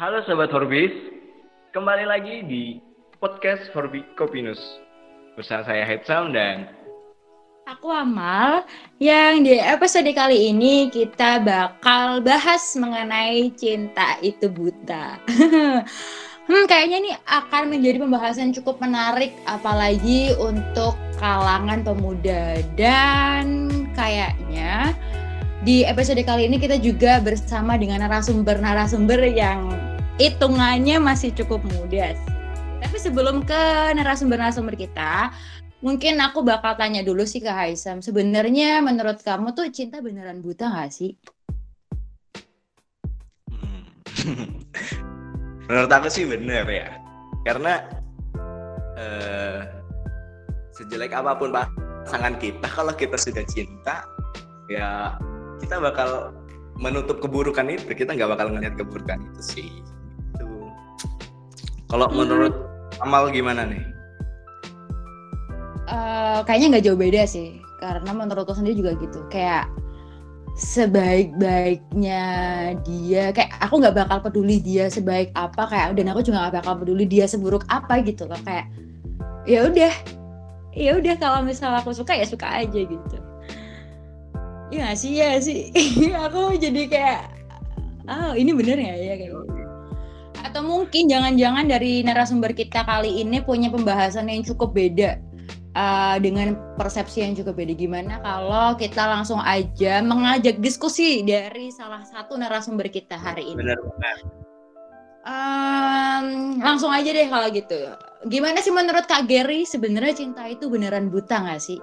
Halo Sobat Forbis, kembali lagi di podcast Forbi Kopinus. Bersama saya Hedsam dan Aku Amal, yang di episode kali ini kita bakal bahas mengenai cinta itu buta. hmm, kayaknya ini akan menjadi pembahasan cukup menarik, apalagi untuk kalangan pemuda. Dan kayaknya di episode kali ini kita juga bersama dengan narasumber-narasumber yang hitungannya masih cukup muda. Tapi sebelum ke narasumber-narasumber kita, mungkin aku bakal tanya dulu sih ke Haisam. Sebenarnya menurut kamu tuh cinta beneran buta gak sih? Hmm. menurut aku sih bener ya. Karena uh, sejelek apa pun pasangan kita, kalau kita sudah cinta, ya kita bakal menutup keburukan itu kita nggak bakal ngeliat keburukan itu sih kalau menurut Amal gimana nih? Uh, kayaknya nggak jauh beda sih karena menurutku sendiri juga gitu. Kayak sebaik-baiknya dia kayak aku nggak bakal peduli dia sebaik apa kayak dan aku juga nggak bakal peduli dia seburuk apa gitu loh. Kayak ya udah ya udah kalau misalnya aku suka ya suka aja gitu. Iya sih ya sih. aku jadi kayak oh ini bener ya ya? Kayak gitu. Atau mungkin jangan-jangan dari narasumber kita kali ini punya pembahasan yang cukup beda uh, dengan persepsi yang cukup beda. Gimana kalau kita langsung aja mengajak diskusi dari salah satu narasumber kita hari ini. Benar benar. Um, langsung aja deh kalau gitu. Gimana sih menurut Kak Gary sebenarnya cinta itu beneran buta nggak sih?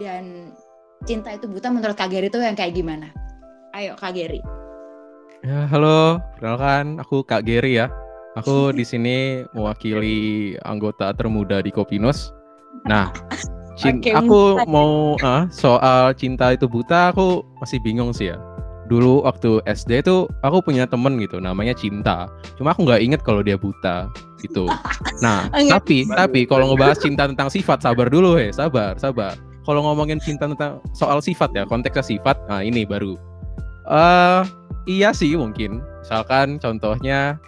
Dan cinta itu buta menurut Kak Geri itu yang kayak gimana? Ayo Kak Geri. Ya, halo, perkenalkan aku Kak Geri ya. Aku di sini mewakili anggota termuda di Kopinos. Nah, okay, aku mau uh, soal cinta itu buta aku masih bingung sih ya. Dulu waktu SD itu aku punya temen gitu namanya Cinta. Cuma aku nggak inget kalau dia buta gitu. Nah, tapi tapi kalau ngebahas cinta tentang sifat sabar dulu he, sabar, sabar kalau ngomongin cinta tentang soal sifat ya konteksnya sifat nah ini baru uh, iya sih mungkin. Misalkan contohnya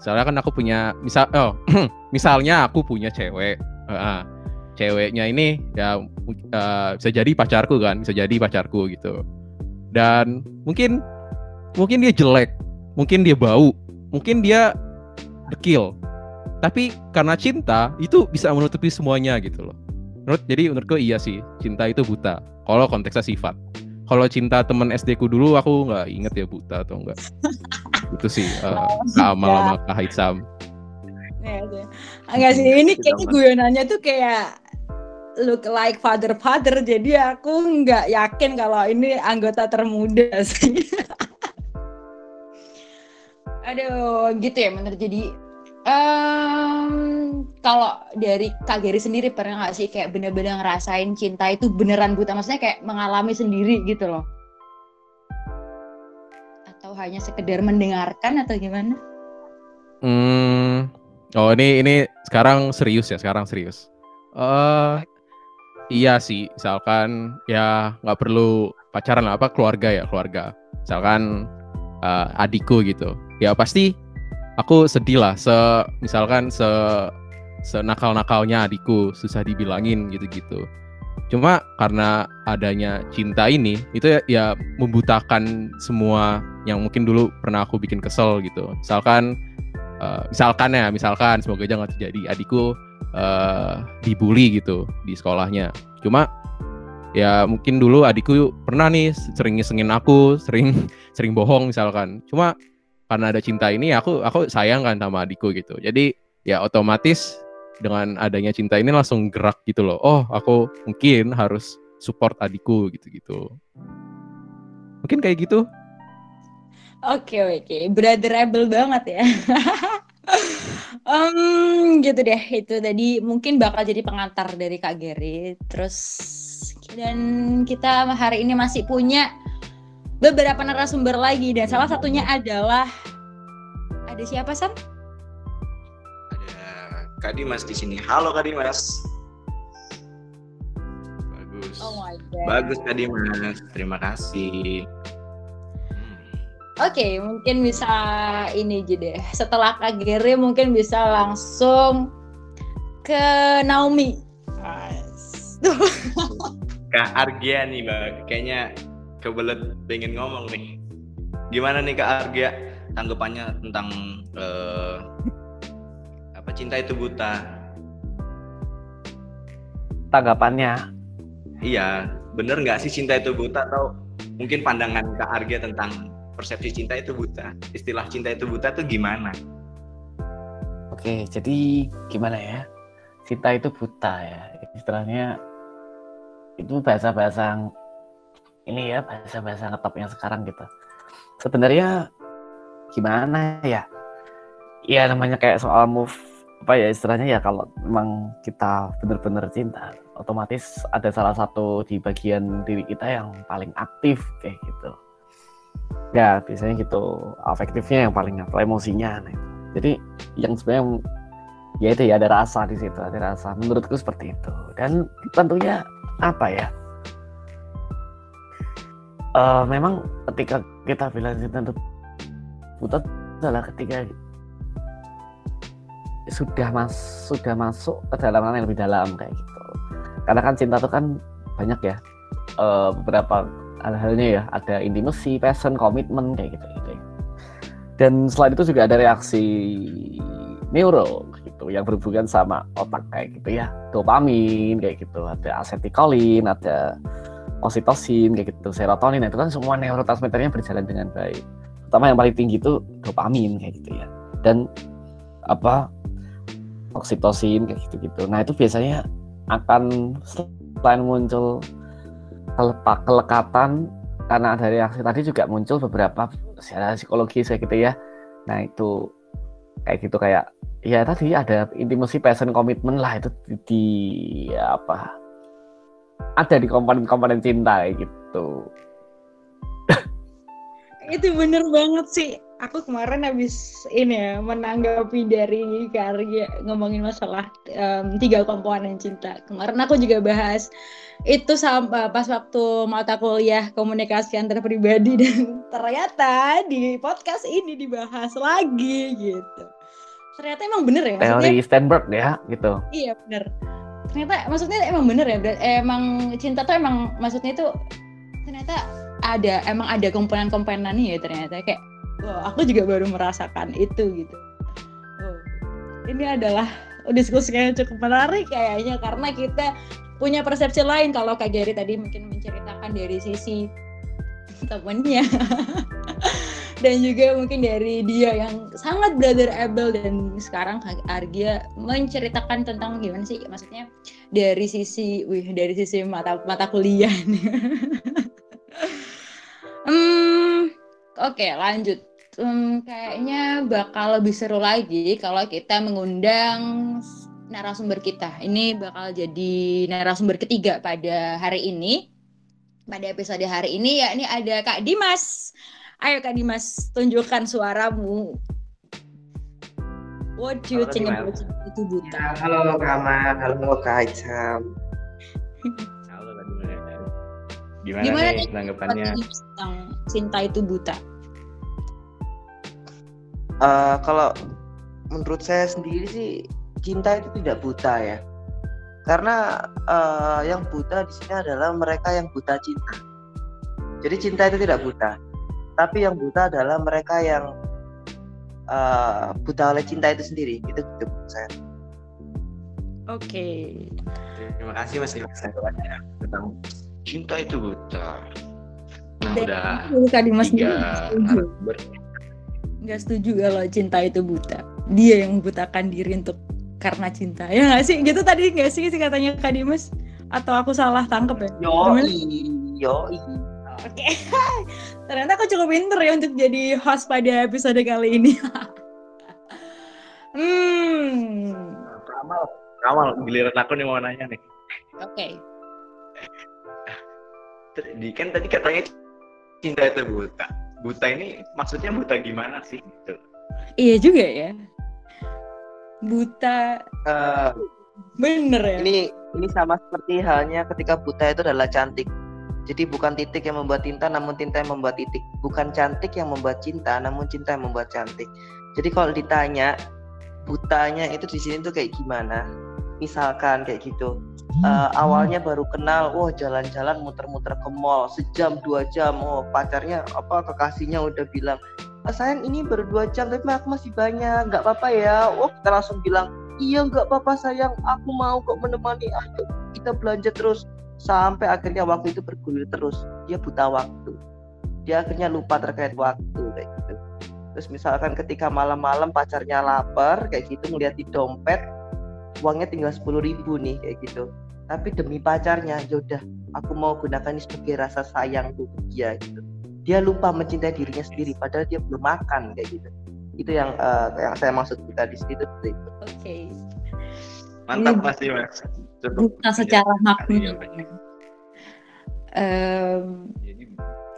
misalnya kan aku punya misal oh misalnya aku punya cewek uh, ceweknya ini ya uh, bisa jadi pacarku kan bisa jadi pacarku gitu. Dan mungkin mungkin dia jelek mungkin dia bau mungkin dia dekil. Tapi karena cinta itu bisa menutupi semuanya gitu loh. Menurut jadi menurutku iya sih cinta itu buta kalau konteksnya sifat kalau cinta temen SD ku dulu aku nggak inget ya buta atau enggak itu sih uh, amal sama kak. Haitsam. Ya, enggak sih ini kayaknya guyonannya tuh kayak look like father father jadi aku nggak yakin kalau ini anggota termuda sih. Aduh gitu ya menurut jadi Um, kalau dari Kak Geri sendiri pernah nggak sih kayak bener-bener ngerasain cinta itu beneran buta? Maksudnya kayak mengalami sendiri gitu loh? Atau hanya sekedar mendengarkan atau gimana? Hmm, oh ini ini sekarang serius ya, sekarang serius. Uh, iya sih, misalkan ya nggak perlu pacaran apa keluarga ya keluarga. Misalkan uh, adikku gitu, ya pasti aku sedih lah se misalkan se senakal nakalnya adikku susah dibilangin gitu-gitu. Cuma karena adanya cinta ini itu ya, ya membutakan semua yang mungkin dulu pernah aku bikin kesel gitu. Misalkan uh, misalkan ya misalkan semoga aja nggak terjadi. Adikku uh, dibully gitu di sekolahnya. Cuma ya mungkin dulu adikku pernah nih sering ngisengin aku sering sering bohong misalkan. Cuma karena ada cinta ini aku aku sayang kan sama adikku gitu. Jadi ya otomatis dengan adanya cinta ini langsung gerak gitu loh. Oh aku mungkin harus support adikku gitu gitu mungkin kayak gitu. Oke oke. Brotherable banget ya. Um, gitu deh. Itu tadi mungkin bakal jadi pengantar dari kak Geri. Terus dan kita hari ini masih punya beberapa narasumber lagi dan salah satunya adalah ada siapa Sam? Ada Kak Dimas di sini. Halo Kak Dimas. Bagus. Oh my God. Bagus Kak Dimas. Terima kasih. Oke, mungkin bisa ini aja deh. Setelah Kak Gere mungkin bisa langsung ke Naomi. Kak Argia nih, Mbak. Kayaknya kebelet pengen ngomong nih. Gimana nih Kak Argia tanggapannya tentang uh, apa cinta itu buta? Tanggapannya? Iya, bener nggak sih cinta itu buta atau mungkin pandangan Kak Argia tentang persepsi cinta itu buta. Istilah cinta itu buta tuh gimana? Oke, jadi gimana ya? Cinta itu buta ya. Istilahnya itu bahasa-bahasa ini ya, bahasa-bahasa ngetop yang sekarang gitu. Sebenarnya gimana ya? Ya namanya kayak soal move apa ya istilahnya ya kalau memang kita benar-benar cinta otomatis ada salah satu di bagian diri kita yang paling aktif kayak gitu ya biasanya gitu afektifnya yang paling apa emosinya nah, jadi yang sebenarnya ya itu ya ada rasa di situ ada rasa menurutku seperti itu dan tentunya apa ya uh, memang ketika kita bilang cinta itu buta adalah ketika sudah mas sudah masuk ke dalam yang lebih dalam kayak gitu. Karena kan cinta itu kan banyak ya. Uh, beberapa hal-halnya ya. Ada intimacy, passion, komitmen kayak gitu gitu. Dan selain itu juga ada reaksi neuro gitu yang berhubungan sama otak kayak gitu ya, dopamin kayak gitu, ada acetylcholine, ada oksitosin kayak gitu, serotonin itu kan semua neurotransmitternya berjalan dengan baik. Pertama yang paling tinggi itu dopamin kayak gitu ya. Dan apa oksitosin kayak gitu-gitu. Nah, itu biasanya akan selain muncul kelekatan karena ada reaksi tadi juga muncul beberapa secara psikologis kayak gitu ya nah itu kayak gitu kayak ya tadi ada intimasi passion komitmen lah itu di, di apa ada di komponen-komponen cinta kayak gitu itu bener banget sih aku kemarin habis ini ya menanggapi dari karya ngomongin masalah um, tiga komponen cinta. Kemarin aku juga bahas itu sama pas waktu mata kuliah komunikasi antar pribadi dan ternyata di podcast ini dibahas lagi gitu. Ternyata emang bener ya. Teori Stanford ya gitu. Iya bener. Ternyata maksudnya emang bener ya. Emang cinta tuh emang maksudnya itu ternyata ada emang ada komponen-komponennya ya ternyata. Kayak wow, aku juga baru merasakan itu gitu. Oh, ini adalah diskusi yang cukup menarik kayaknya karena kita punya persepsi lain. Kalau Kak Gary tadi mungkin menceritakan dari sisi temennya dan juga mungkin dari dia yang sangat brother able dan sekarang Argia menceritakan tentang gimana sih maksudnya dari sisi wih dari sisi mata mata kuliah hmm oke okay, lanjut um, kayaknya bakal lebih seru lagi kalau kita mengundang narasumber kita. Ini bakal jadi narasumber ketiga pada hari ini. Pada episode hari ini ya ini ada Kak Dimas. Ayo Kak Dimas, tunjukkan suaramu. What do you halo, think about itu buta? Ya, halo Kak Amar, halo Kak Aicam. halo Kak Dimas. Gimana, Gimana nih tanggapannya tentang cinta itu buta? uh, kalau menurut saya sendiri sih cinta itu tidak buta ya karena uh, yang buta di sini adalah mereka yang buta cinta jadi cinta itu tidak buta tapi yang buta adalah mereka yang uh, buta oleh cinta itu sendiri. Itu gitu saya. Oke. Okay. terima kasih mas Dimas tentang cinta itu buta. Nah Dan udah tadi mas tiga nggak setuju. kalau cinta itu buta. Dia yang membutakan diri untuk karena cinta. Ya nggak sih? Gitu tadi nggak sih sih katanya Kak Dimas? Atau aku salah tangkep ya? Yo yo oke. Okay. ternyata aku cukup pinter ya untuk jadi host pada episode kali ini. Hmm. Kamal Kamal giliran aku nih mau nanya nih. Oke. Okay. di kan tadi katanya cinta itu buta. Buta ini maksudnya buta gimana sih? Gitu iya juga ya. Buta. Uh, bener ya. ini ini sama seperti halnya ketika buta itu adalah cantik Jadi bukan titik yang membuat tinta, namun tinta yang membuat titik. Bukan cantik yang membuat cinta, namun cinta yang membuat cantik. Jadi kalau ditanya butanya itu di sini tuh kayak gimana? Misalkan kayak gitu. Uh, awalnya baru kenal, wah jalan-jalan muter-muter ke mall sejam dua jam, oh pacarnya apa kekasihnya udah bilang, ah, sayang ini baru dua jam tapi aku masih banyak, nggak apa-apa ya. Wah kita langsung bilang, iya nggak apa-apa sayang, aku mau kok menemani, ayo kita belanja terus sampai akhirnya waktu itu bergulir terus. Dia buta waktu. Dia akhirnya lupa terkait waktu kayak gitu. Terus misalkan ketika malam-malam pacarnya lapar kayak gitu ngeliat di dompet uangnya tinggal sepuluh ribu nih kayak gitu. Tapi demi pacarnya yaudah aku mau gunakan ini sebagai rasa sayang tuh dia gitu. Dia lupa mencintai dirinya sendiri padahal dia belum makan kayak gitu. Itu yang uh, yang saya maksud kita di situ oke. Okay. mantap pasti mas buta secara makna. Um,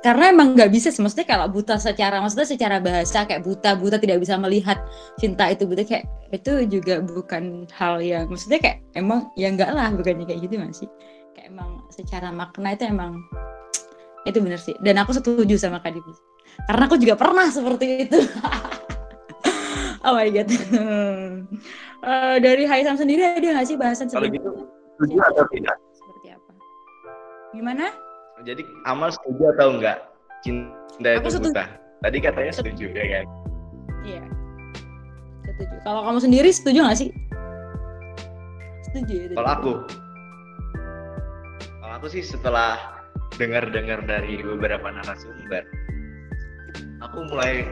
karena emang nggak bisa maksudnya kalau buta secara maksudnya secara bahasa kayak buta buta tidak bisa melihat cinta itu buta kayak itu juga bukan hal yang maksudnya kayak emang ya enggak lah bukannya kayak gitu masih kayak emang secara makna itu emang itu benar sih. Dan aku setuju sama Kak Dibu karena aku juga pernah seperti itu. Oh my god. Uh, dari Haisam sendiri ada nggak sih bahasan seperti gitu setuju atau tidak? seperti apa? Gimana? Jadi Amal setuju atau enggak? Cinta itu setuju. buta tadi katanya setuju. ya kan? Iya. Setuju. Kalau kamu sendiri setuju nggak sih? Setuju ya kalau aku. Kalau aku sih setelah dengar-dengar dari beberapa narasumber aku mulai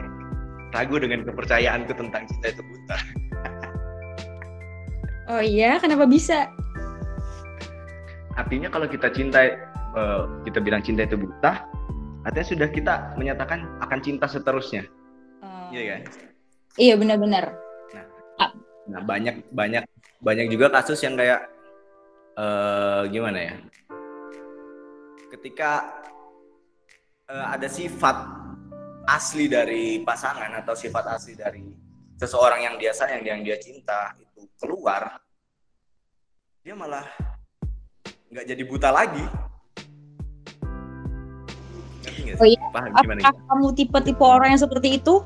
ragu dengan kepercayaanku tentang cinta itu buta. oh iya, kenapa bisa? Artinya kalau kita cinta, eh, kita bilang cinta itu buta, artinya sudah kita menyatakan akan cinta seterusnya. Oh. Iya kan? Iya benar-benar. Nah, ah. nah banyak banyak banyak juga kasus yang kayak uh, gimana ya? Ketika uh, ada sifat asli dari pasangan atau sifat asli dari seseorang yang dia sayang yang dia cinta itu keluar dia malah nggak jadi buta lagi. Oh iya. Paham, apakah kamu tipe-tipe orang yang seperti itu?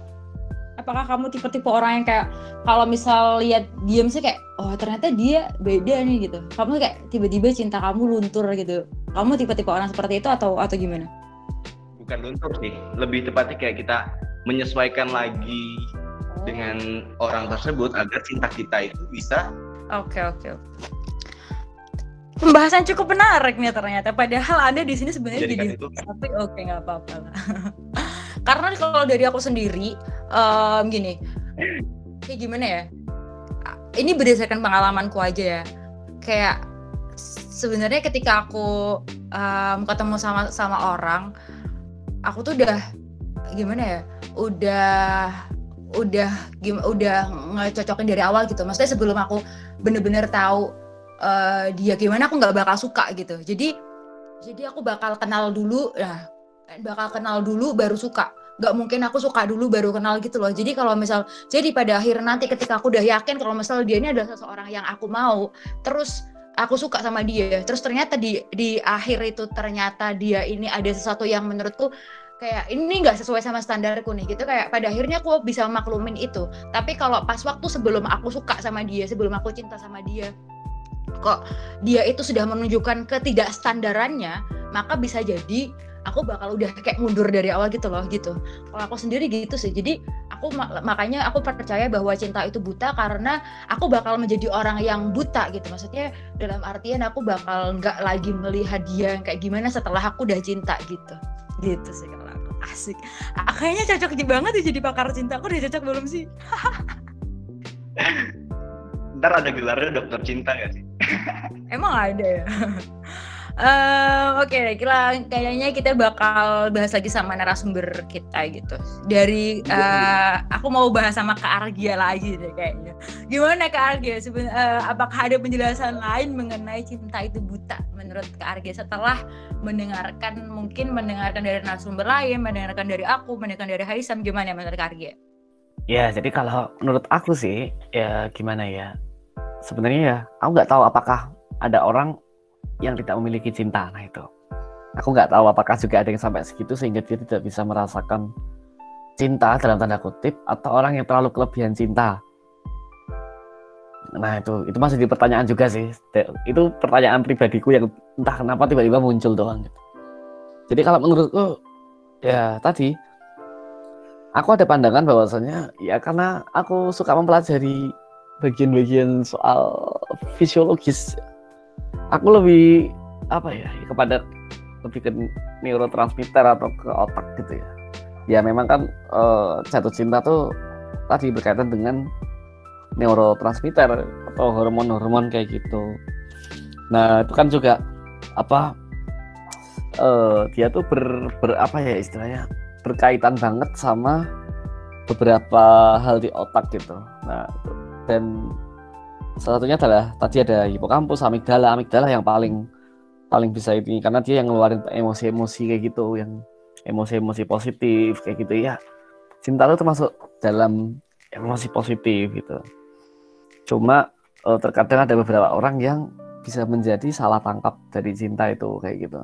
Apakah kamu tipe-tipe orang yang kayak kalau misal lihat diam sih kayak oh ternyata dia beda nih gitu. Kamu kayak tiba-tiba cinta kamu luntur gitu. Kamu tipe-tipe orang seperti itu atau atau gimana? Bukan luntur sih. Lebih tepatnya kayak kita menyesuaikan lagi oh. dengan orang tersebut agar cinta kita itu bisa oke okay, oke. okay. Pembahasan cukup menarik nih ternyata. Padahal anda di sini sebenarnya jadi, tapi oke okay, nggak apa-apa lah. Karena kalau dari aku sendiri um, gini. Kayak gimana ya? Ini berdasarkan pengalamanku aja ya. Kayak sebenarnya ketika aku um, ketemu sama sama orang aku tuh udah gimana ya? Udah udah gim udah ngecocokin dari awal gitu. Maksudnya sebelum aku bener-bener tahu uh, dia gimana aku nggak bakal suka gitu. Jadi jadi aku bakal kenal dulu ya bakal kenal dulu baru suka. Nggak mungkin aku suka dulu baru kenal gitu loh. Jadi kalau misal jadi pada akhir nanti ketika aku udah yakin kalau misal dia ini adalah seseorang yang aku mau terus aku suka sama dia terus ternyata di di akhir itu ternyata dia ini ada sesuatu yang menurutku kayak ini nggak sesuai sama standarku nih gitu. Kayak pada akhirnya aku bisa maklumin itu. Tapi kalau pas waktu sebelum aku suka sama dia sebelum aku cinta sama dia kok dia itu sudah menunjukkan ketidakstandarannya maka bisa jadi aku bakal udah kayak mundur dari awal gitu loh gitu. Kalau aku sendiri gitu sih. Jadi aku makanya aku percaya bahwa cinta itu buta karena aku bakal menjadi orang yang buta gitu. Maksudnya dalam artian aku bakal nggak lagi melihat dia kayak gimana setelah aku udah cinta gitu. Gitu sih kalau aku. Asik. Ah, kayaknya cocok banget ya jadi pakar cinta. Aku udah cocok belum sih ntar ada gelarnya dokter cinta gak sih emang ada ya Uh, Oke, okay, kira kayaknya kita bakal bahas lagi sama narasumber kita gitu. Dari uh, aku mau bahas sama Kak Argia lagi deh kayaknya. Gimana Kak Argia? Seben, uh, apakah ada penjelasan lain mengenai cinta itu buta menurut Kak Argia setelah mendengarkan mungkin mendengarkan dari narasumber lain, mendengarkan dari aku, mendengarkan dari Haisam, gimana menurut Kak Argia? Ya, jadi kalau menurut aku sih ya gimana ya? Sebenarnya ya aku nggak tahu apakah ada orang yang tidak memiliki cinta. Nah itu. Aku nggak tahu apakah juga ada yang sampai segitu sehingga dia tidak bisa merasakan cinta dalam tanda kutip atau orang yang terlalu kelebihan cinta. Nah itu. Itu masih di pertanyaan juga sih. Itu pertanyaan pribadiku yang entah kenapa tiba-tiba muncul doang gitu. jadi kalau menurutku ya tadi aku ada pandangan bahwasanya ya karena aku suka mempelajari bagian-bagian soal fisiologis. Aku lebih apa ya kepada lebih ke neurotransmitter atau ke otak gitu ya. Ya memang kan uh, jatuh cinta tuh tadi berkaitan dengan neurotransmitter atau hormon-hormon kayak gitu. Nah itu kan juga apa uh, dia tuh ber, ber apa ya istilahnya berkaitan banget sama beberapa hal di otak gitu. Nah dan salah satunya adalah tadi ada hipokampus amigdala. Amigdala yang paling paling bisa ini karena dia yang ngeluarin emosi-emosi kayak gitu yang emosi-emosi positif kayak gitu. Ya cinta itu termasuk dalam emosi positif gitu. Cuma uh, terkadang ada beberapa orang yang bisa menjadi salah tangkap dari cinta itu kayak gitu.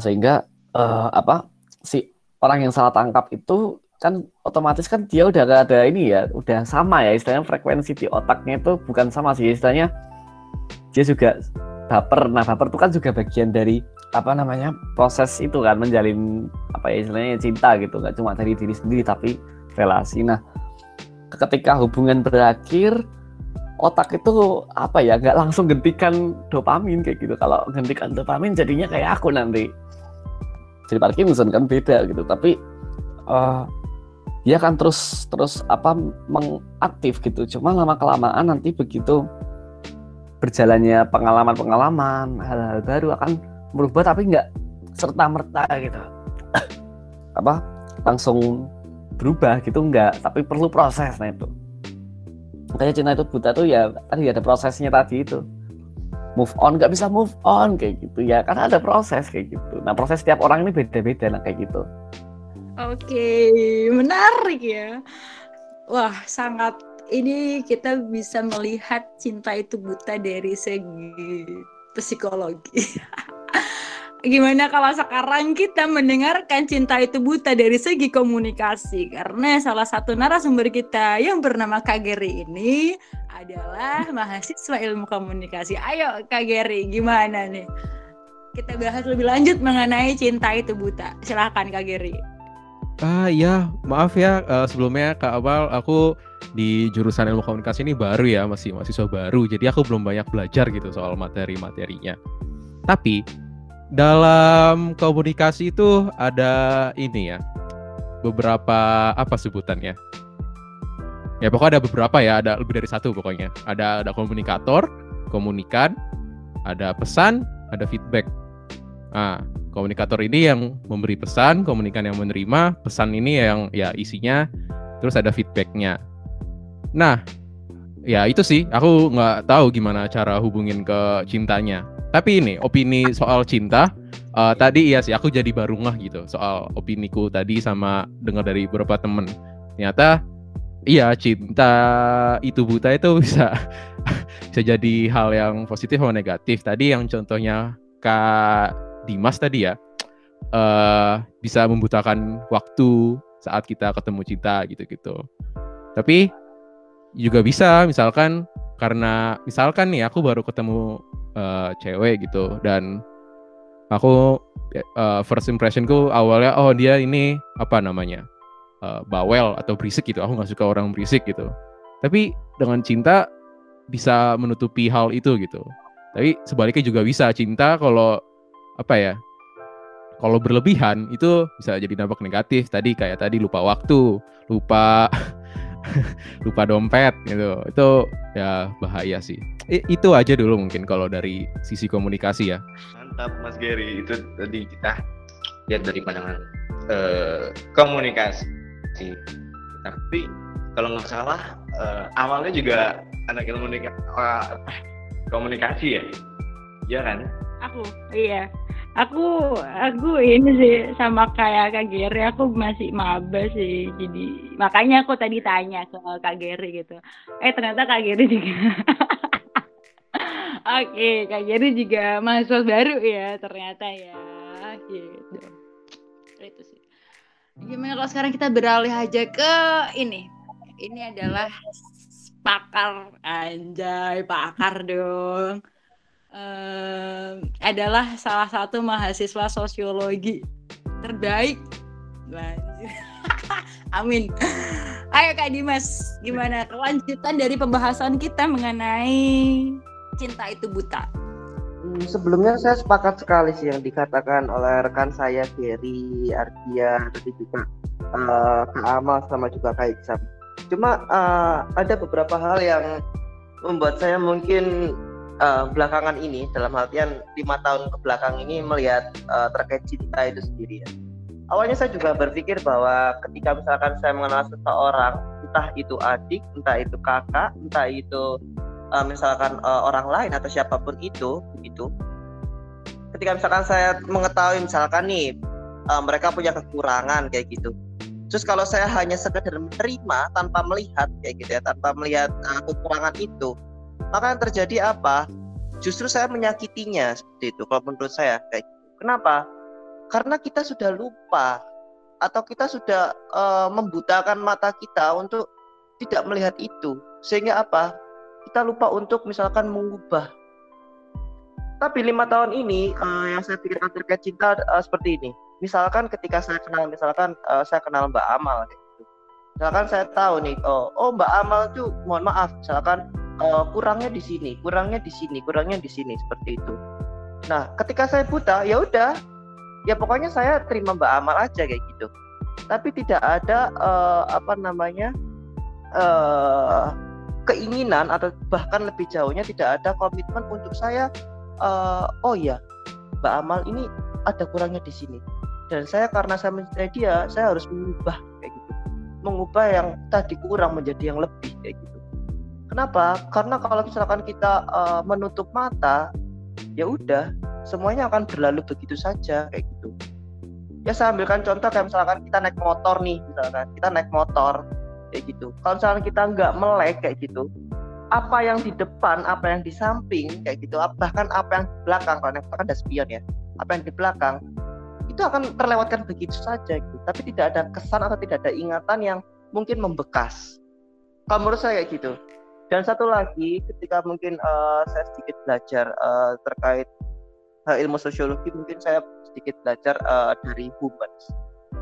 Sehingga uh, apa si orang yang salah tangkap itu kan otomatis kan dia udah gak ada ini ya udah sama ya istilahnya frekuensi di otaknya itu bukan sama sih istilahnya dia juga baper. Nah baper itu kan juga bagian dari apa namanya proses itu kan menjalin apa ya istilahnya cinta gitu. Nggak cuma dari diri sendiri tapi relasi. Nah ketika hubungan berakhir otak itu apa ya nggak langsung gentikan dopamin kayak gitu. Kalau gentikan dopamin jadinya kayak aku nanti. Jadi Parkinson kan beda gitu tapi uh, dia kan terus terus apa mengaktif gitu. Cuma lama kelamaan nanti begitu berjalannya pengalaman-pengalaman hal-hal baru akan merubah tapi nggak serta merta gitu. Apa langsung berubah gitu nggak. Tapi perlu proses nah itu. Makanya cinta itu buta tuh ya tadi ada prosesnya tadi itu. Move on nggak bisa move on kayak gitu. Ya karena ada proses kayak gitu. Nah proses setiap orang ini beda-beda nah kayak gitu oke menarik ya wah sangat ini kita bisa melihat cinta itu buta dari segi psikologi. Gimana kalau sekarang kita mendengarkan cinta itu buta dari segi komunikasi? Karena salah satu narasumber kita yang bernama Kak Geri ini adalah mahasiswa ilmu komunikasi. Ayo Kak Geri, gimana nih? Kita bahas lebih lanjut mengenai cinta itu buta. Silahkan Kak Geri. Ah ya, maaf ya uh, sebelumnya Kak Abal, aku di jurusan ilmu komunikasi ini baru ya, masih mahasiswa baru. Jadi aku belum banyak belajar gitu soal materi-materinya. Tapi dalam komunikasi itu ada ini ya, beberapa apa sebutannya? Ya pokoknya ada beberapa ya, ada lebih dari satu pokoknya. Ada ada komunikator, komunikan, ada pesan, ada feedback. Nah, komunikator ini yang memberi pesan, komunikan yang menerima, pesan ini yang ya isinya, terus ada feedbacknya. Nah, ya itu sih, aku nggak tahu gimana cara hubungin ke cintanya. Tapi ini opini soal cinta, uh, tadi iya sih aku jadi baru ngah gitu soal opiniku tadi sama dengar dari beberapa temen. Ternyata iya cinta itu buta itu bisa bisa jadi hal yang positif atau negatif. Tadi yang contohnya Kak Dimas tadi ya uh, bisa membutakan waktu saat kita ketemu cinta gitu-gitu. Tapi juga bisa misalkan karena misalkan nih aku baru ketemu uh, cewek gitu dan aku uh, first impressionku awalnya oh dia ini apa namanya uh, bawel atau berisik gitu. Aku nggak suka orang berisik gitu. Tapi dengan cinta bisa menutupi hal itu gitu. Tapi sebaliknya juga bisa. Cinta kalau apa ya kalau berlebihan itu bisa jadi dampak negatif. Tadi kayak tadi lupa waktu lupa lupa dompet gitu. Itu ya bahaya sih. I, itu aja dulu mungkin kalau dari sisi komunikasi ya. Mantap Mas Gary. Itu tadi kita lihat dari pandangan uh, komunikasi. Tapi kalau nggak salah uh, awalnya juga anak ilmu uh, komunikasi ya? Iya kan aku iya. Aku aku ini sih sama kayak Kak Geri aku masih maba sih. Jadi makanya aku tadi tanya ke Kak Geri gitu. Eh ternyata Kak Geri juga. Oke, Kak Geri juga mahasiswa baru ya ternyata ya. gitu. Itu sih. Gimana kalau sekarang kita beralih aja ke ini? Ini adalah pakar. Anjay pakar dong um, adalah salah satu mahasiswa sosiologi terbaik Amin. Ayo Kak Dimas, gimana kelanjutan dari pembahasan kita mengenai cinta itu buta? Hmm, sebelumnya saya sepakat sekali sih yang dikatakan oleh rekan saya Gary, Ardia, tadi juga uh, Kak Amal sama juga Kak Iksam. Cuma uh, ada beberapa hal yang membuat saya mungkin uh, belakangan ini dalam artian lima tahun ke belakang ini melihat uh, terkait cinta itu sendiri ya. Awalnya saya juga berpikir bahwa ketika misalkan saya mengenal seseorang entah itu adik entah itu kakak entah itu uh, misalkan uh, orang lain atau siapa pun itu begitu ketika misalkan saya mengetahui misalkan nih uh, mereka punya kekurangan kayak gitu. Terus kalau saya hanya sekedar menerima tanpa melihat kayak gitu ya tanpa melihat uh, kekurangan itu maka yang terjadi apa? Justru saya menyakitinya seperti itu kalau menurut saya kayak gitu. kenapa? Karena kita sudah lupa atau kita sudah uh, membutakan mata kita untuk tidak melihat itu. Sehingga apa? Kita lupa untuk misalkan mengubah. Tapi lima tahun ini uh, yang saya pikirkan terkait cinta uh, seperti ini. Misalkan ketika saya kenal misalkan uh, saya kenal Mbak Amal gitu. misalkan saya tahu nih oh, oh Mbak Amal tuh mohon maaf misalkan uh, kurangnya di sini kurangnya di sini kurangnya di sini seperti itu. Nah ketika saya buta ya udah. Ya pokoknya saya terima Mbak Amal aja kayak gitu. Tapi tidak ada uh, apa namanya uh, keinginan atau bahkan lebih jauhnya tidak ada komitmen untuk saya uh, oh ya Mbak Amal ini ada kurangnya di sini. Dan saya karena saya mencintai dia saya harus mengubah kayak gitu. Mengubah yang tadi kurang menjadi yang lebih kayak gitu kenapa? Karena kalau misalkan kita uh, menutup mata ya udah semuanya akan berlalu begitu saja kayak gitu. Ya saya ambilkan contoh kayak misalkan kita naik motor nih misalkan. Kita naik motor kayak gitu. Kalau misalkan kita nggak melek kayak gitu apa yang di depan apa yang di samping kayak gitu bahkan apa yang di belakang kalau yang ada spion ya apa yang di belakang itu akan terlewatkan begitu saja gitu. Tapi tidak ada kesan atau tidak ada ingatan yang mungkin membekas. Kalau menurut saya kayak gitu dan satu lagi ketika mungkin uh, saya sedikit belajar uh, terkait ilmu sosiologi mungkin saya sedikit belajar uh, dari Humans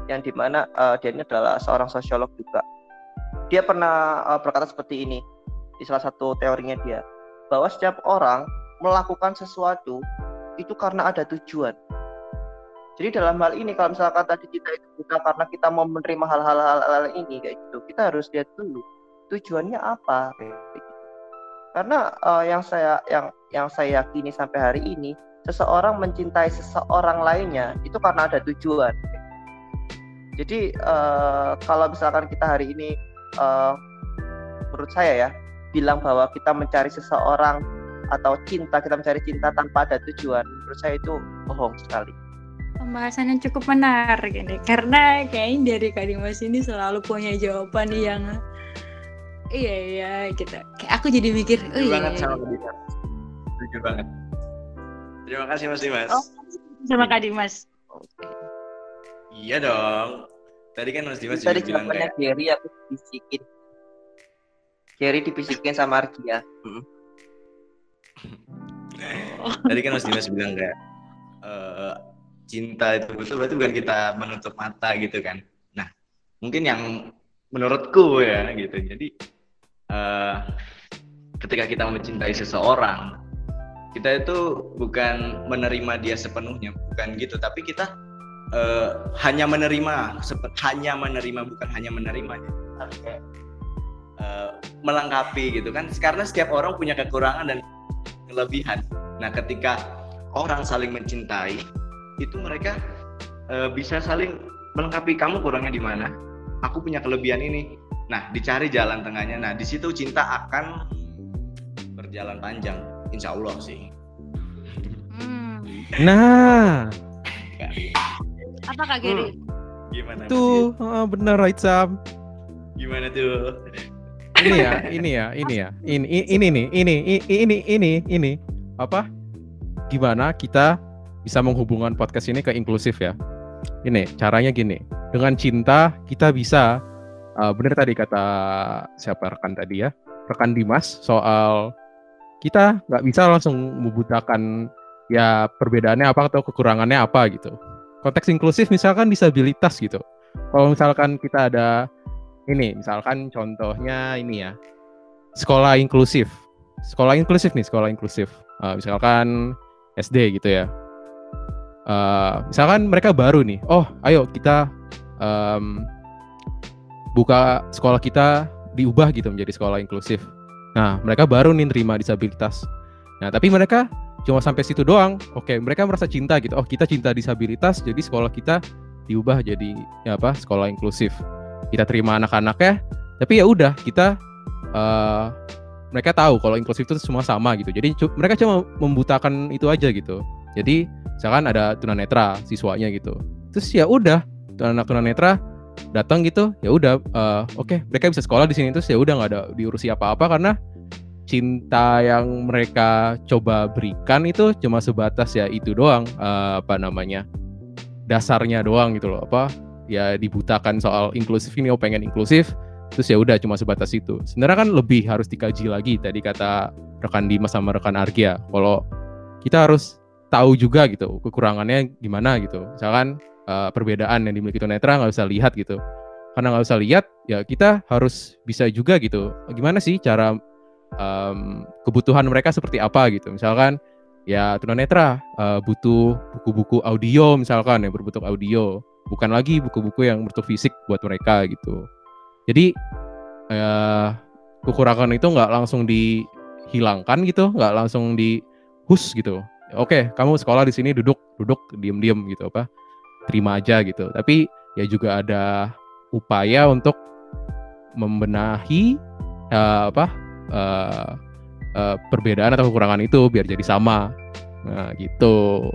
yang di mana uh, dia ini adalah seorang sosiolog juga. Dia pernah uh, berkata seperti ini di salah satu teorinya dia bahwa setiap orang melakukan sesuatu itu karena ada tujuan. Jadi dalam hal ini kalau misalkan tadi kita itu karena kita mau menerima hal-hal ini kayak gitu kita harus lihat dulu tujuannya apa gitu. karena uh, yang saya yang yang saya yakini sampai hari ini seseorang mencintai seseorang lainnya itu karena ada tujuan. Jadi uh, kalau misalkan kita hari ini, uh, menurut saya ya, bilang bahwa kita mencari seseorang atau cinta kita mencari cinta tanpa ada tujuan, menurut saya itu bohong sekali. Pembahasan yang cukup menarik ini karena kayaknya dari Kadimas ini selalu punya jawaban yang iya iya gitu. Kayak aku jadi mikir, oh iya. banget iya. sama iya. Setuju banget. Terima kasih Mas Dimas. Oh, sama Kak Dimas. Iya dong. Tadi kan Mas Dimas Tadi juga bilang kayak Gary aku dibisikin. Gary dibisikin sama Argia. Hmm. Tadi kan Mas Dimas bilang kayak eh, cinta itu betul berarti bukan kita menutup mata gitu kan. Nah, mungkin yang menurutku ya gitu. Jadi eh, ketika kita mencintai seseorang kita itu bukan menerima dia sepenuhnya bukan gitu. Tapi kita uh, hanya menerima hanya menerima bukan hanya menerima harus kayak uh, melengkapi gitu kan. Karena setiap orang punya kekurangan dan kelebihan. Nah ketika orang saling mencintai itu mereka uh, bisa saling melengkapi. Kamu kurangnya di mana? Aku punya kelebihan ini nah dicari jalan tengahnya nah di situ cinta akan berjalan panjang Insya Allah sih. Hmm. Nah, Apa Kak Geri? Hmm. Gimana? tuh ah, bener right Sam. Gimana tuh? Ini ya, ini ya, ini ya, ini ini ini nih, ini i- ini ini ini apa? Gimana kita bisa menghubungkan podcast ini ke inklusif ya. Ini caranya gini, dengan cinta kita bisa, uh, benar tadi kata siapa rekan tadi ya, rekan Dimas soal kita nggak bisa langsung membutakan ya perbedaannya apa atau kekurangannya apa gitu. Konteks inklusif misalkan disabilitas gitu. Kalau misalkan kita ada ini, misalkan contohnya ini ya, sekolah inklusif. Sekolah inklusif nih, sekolah inklusif. Uh, misalkan SD gitu ya uh, misalkan mereka baru nih oh ayo kita um, buka sekolah kita diubah gitu menjadi sekolah inklusif. Nah mereka baru nih nerima disabilitas. Nah tapi mereka cuma sampai situ doang. Oke mereka merasa cinta gitu. Oh kita cinta disabilitas jadi sekolah kita diubah jadi ya apa sekolah inklusif. Kita terima anak-anaknya tapi ya udah kita uh, mereka tahu kalau inklusif itu semua sama gitu. Jadi mereka cuma membutakan itu aja gitu. Jadi misalkan ada tunanetra siswanya gitu. Terus ya udah anak tunanetra datang gitu ya udah uh, oke okay, mereka bisa sekolah di sini terus ya udah nggak ada diurusi apa-apa karena cinta yang mereka coba berikan itu cuma sebatas ya itu doang uh, apa namanya dasarnya doang gitu loh apa ya dibutakan soal inklusif ini oh pengen inklusif terus ya udah cuma sebatas itu. Sebenarnya kan lebih harus dikaji lagi tadi kata rekan Dimas sama rekan Argia kalau kita harus tahu juga gitu kekurangannya gimana gitu. Misalkan uh, perbedaan yang dimiliki tunanetra nggak usah lihat gitu. Karena nggak usah lihat ya kita harus bisa juga gitu. Gimana sih cara um, kebutuhan mereka seperti apa gitu? Misalkan ya tunanetra uh, butuh buku-buku audio misalkan yang berbentuk audio. Bukan lagi buku-buku yang berbentuk fisik buat mereka gitu. Jadi uh, kekurangan itu nggak langsung dihilangkan gitu nggak langsung dihus gitu. Oke kamu sekolah di sini duduk duduk diem diem gitu apa terima aja gitu. Tapi ya juga ada upaya untuk membenahi uh, apa uh, uh, perbedaan atau kekurangan itu biar jadi sama. Nah gitu.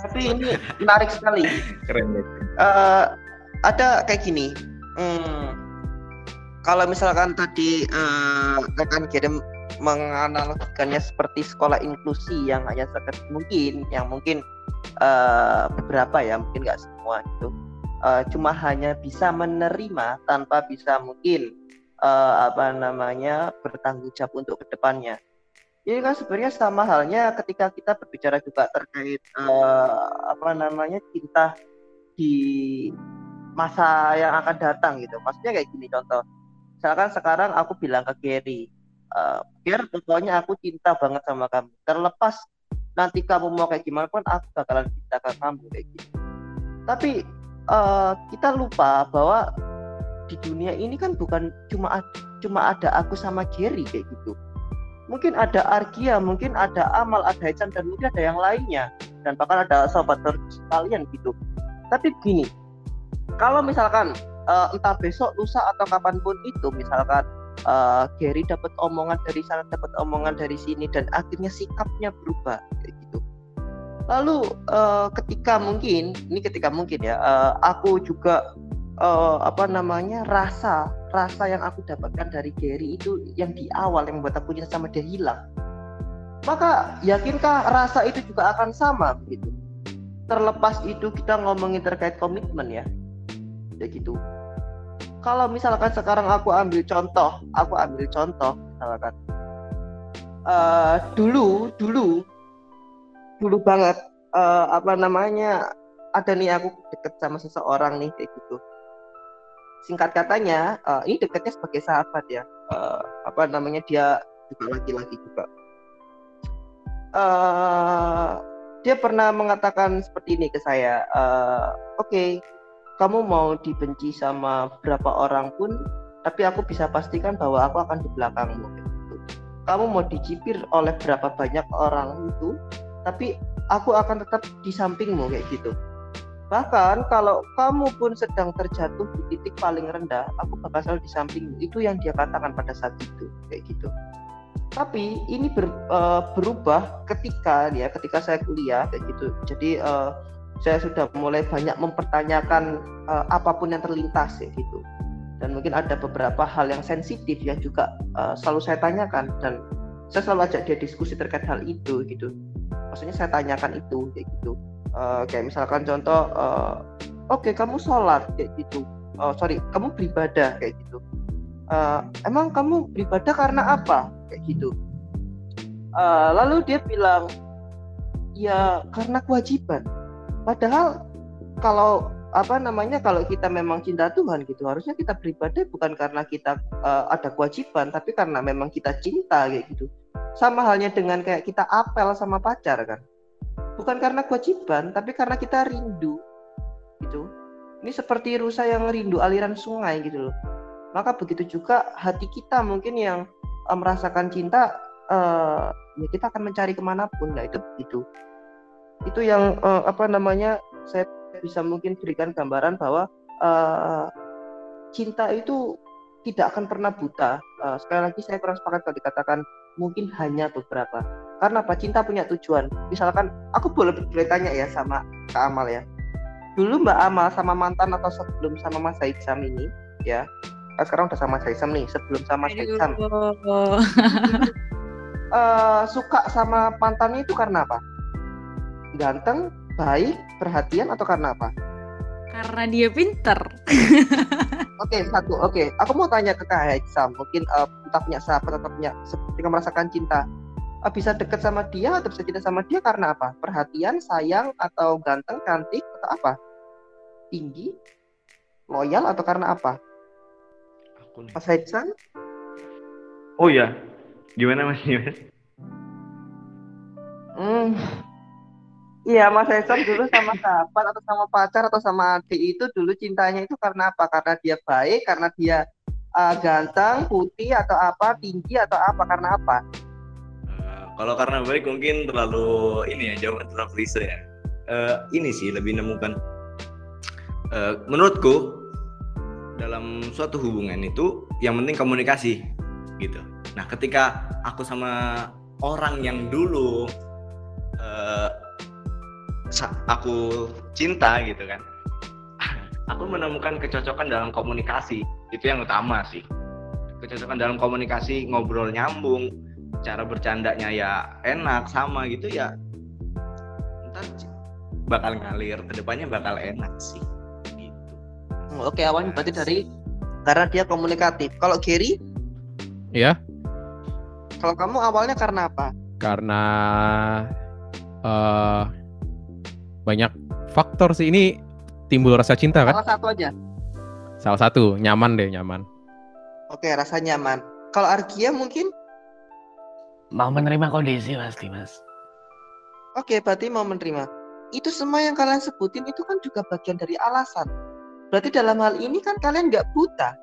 Tapi ini menarik sekali. Keren uh, ada kayak gini hmm, kalau misalkan tadi uh, rekan kirim menganalogikannya seperti sekolah inklusi yang hanya sekedar mungkin yang mungkin uh, beberapa ya mungkin nggak semua itu uh, cuma hanya bisa menerima tanpa bisa mungkin uh, apa namanya bertanggung jawab untuk ke depannya. Ini kan sebenarnya sama halnya ketika kita berbicara juga terkait uh, apa namanya cinta di masa yang akan datang gitu. Maksudnya kayak gini contoh. Misalkan sekarang aku bilang ke Gary uh, biar pokoknya aku cinta banget sama kamu. Terlepas nanti kamu mau kayak gimana pun aku bakalan cinta ke kamu kayak gitu. Tapi uh, kita lupa bahwa di dunia ini kan bukan cuma cuma ada aku sama Jerry kayak gitu. Mungkin ada Argia mungkin ada Amal ada Echan dan mungkin ada yang lainnya. Dan bahkan ada sobat sekalian gitu. Tapi begini kalau misalkan uh, entah besok lusa atau kapan pun itu misalkan uh, Gary dapat omongan dari sana dapat omongan dari sini dan akhirnya sikapnya berubah kayak gitu. Lalu uh, ketika mungkin ini ketika mungkin ya uh, aku juga uh, apa namanya rasa rasa yang aku dapatkan dari Gary itu yang di awal yang membuat aku sama dia hilang. Maka yakinkah rasa itu juga akan sama begitu terlepas itu kita ngomongin terkait komitmen ya ya gitu kalau misalkan sekarang aku ambil contoh, aku ambil contoh misalkan. Uh, dulu dulu dulu banget uh, apa namanya ada nih aku deket sama seseorang nih kayak gitu. Singkat katanya uh, ini deketnya sebagai sahabat ya. Uh, apa namanya dia juga laki-laki juga. Uh, dia pernah mengatakan seperti ini ke saya. Uh, oke okay, kamu mau dibenci sama berapa orang pun tapi aku bisa pastikan bahwa aku akan di belakangmu. Kamu mau dicipir oleh berapa banyak orang itu tapi aku akan tetap di sampingmu kayak gitu. Bahkan kalau kamu pun sedang terjatuh di titik paling rendah aku bakal selalu di sampingmu. Itu yang dia katakan pada saat itu kayak gitu. Tapi ini ber, uh, berubah ketika ya ketika saya kuliah kayak gitu. Jadi uh, saya sudah mulai banyak mempertanyakan uh, apa pun yang terlintas ya gitu. Dan mungkin ada beberapa hal yang sensitif yang juga uh, selalu saya tanyakan. Dan saya selalu ajak dia diskusi terkait hal itu gitu. Maksudnya saya tanyakan itu kayak gitu. Uh, kayak misalkan contoh uh, oke okay, kamu sholat kayak gitu. Oh sorry kamu beribadah kayak gitu. Uh, emang kamu beribadah karena apa? kayak gitu. Uh, lalu dia bilang ya karena kewajiban padahal kalau apa namanya kalau kita memang cinta Tuhan gitu harusnya kita beribadah bukan karena kita uh, ada kewajiban tapi karena memang kita cinta kayak gitu. Sama halnya dengan kayak kita apel sama pacar kan. Bukan karena kewajiban tapi karena kita rindu gitu. Ini seperti rusa yang rindu aliran sungai gitu loh. Maka begitu juga hati kita mungkin yang uh, merasakan cinta uh, ya kita akan mencari ke mana pun nah itu begitu itu yang uh, apa namanya saya bisa mungkin berikan gambaran bahwa uh, cinta itu tidak akan pernah buta. Uh, sekali lagi saya kurang sepakat kalau dikatakan mungkin hanya beberapa. Karena apa? Cinta punya tujuan. Misalkan aku boleh bertanya ya sama Kak Amal ya. Dulu Mbak Amal sama mantan atau sebelum sama Mas Haitsam ini ya. Kan sekarang udah sama Mas Haitsam nih, sebelum sama Mas Haitsam. uh, suka sama mantannya itu karena apa? Ganteng, baik, perhatian atau karena apa? Karena dia pinter. Oke, okay, satu. Oke, okay. aku mau tanya ke Kak Hexam. Mungkin uh, entah punya sahabat atau punya ketika merasakan cinta, uh, bisa dekat sama dia atau bisa cinta sama dia karena apa? Perhatian, sayang, atau ganteng, cantik, atau apa? Tinggi, loyal, atau karena apa? Aku nih. Mas Hexam? Oh ya, gimana Mas? Gimana? Hmm, Iya, Mas Eson dulu sama sahabat atau sama pacar atau sama adik itu dulu cintanya itu karena apa? Karena dia baik, karena dia uh, ganteng, putih atau apa, tinggi atau apa? Karena apa? Uh, kalau karena baik mungkin terlalu ini ya jawaban terlalu klise ya. Uh, ini sih lebih nemukan. Uh, menurutku dalam suatu hubungan itu yang penting komunikasi gitu. Nah, ketika aku sama orang yang dulu uh, aku cinta gitu kan. Aku menemukan kecocokan dalam komunikasi. Itu yang utama sih. Kecocokan dalam komunikasi ngobrol nyambung cara bercandanya ya enak sama gitu ya ntar bakal ngalir. Ke depannya bakal enak sih. Gitu. oke awan berarti dari karena dia komunikatif. Kalau Gary? Ya kalau kamu awalnya karena apa? Karena uh, banyak faktor sih ini timbul rasa cinta kan? Salah satu aja. Salah satu, nyaman deh, nyaman. Oke, rasa nyaman. Kalau Arkia mungkin mau menerima kondisi pasti, Mas. Oke, berarti mau menerima. Itu semua yang kalian sebutin itu kan juga bagian dari alasan. Berarti dalam hal ini kan kalian nggak buta.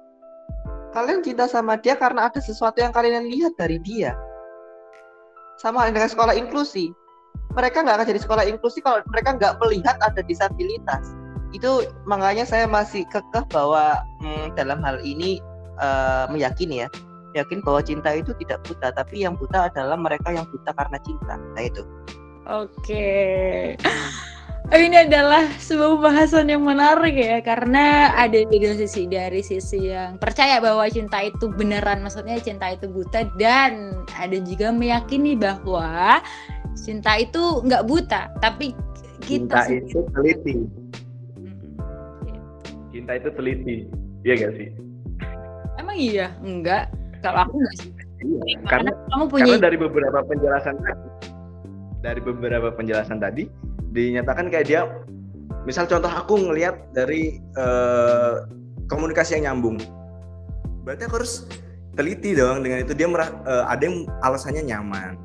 Kalian cinta sama dia karena ada sesuatu yang kalian lihat dari dia. Sama dengan sekolah inklusi mereka nggak akan jadi sekolah inklusi kalau mereka nggak melihat ada disabilitas. Itu makanya saya masih kekeh bahwa hmm, dalam hal ini uh, meyakini ya yakin bahwa cinta itu tidak buta tapi yang buta adalah mereka yang buta karena cinta nah itu. Oke ini adalah sebuah pembahasan yang menarik ya karena ada dua sisi dari sisi yang percaya bahwa cinta itu beneran maksudnya cinta itu buta dan ada juga meyakini bahwa cinta itu nggak buta tapi kita cinta itu teliti. Cinta itu teliti iya gak sih? Emang iya? Enggak kalau aku enggak sih. Iya, karena, kamu punya karena dari beberapa penjelasan dari beberapa penjelasan tadi dinyatakan kayak dia misal contoh aku ngelihat dari uh, komunikasi yang nyambung. Berarti aku harus teliti dong dengan itu. Dia merah, uh, ada yang alasannya nyaman.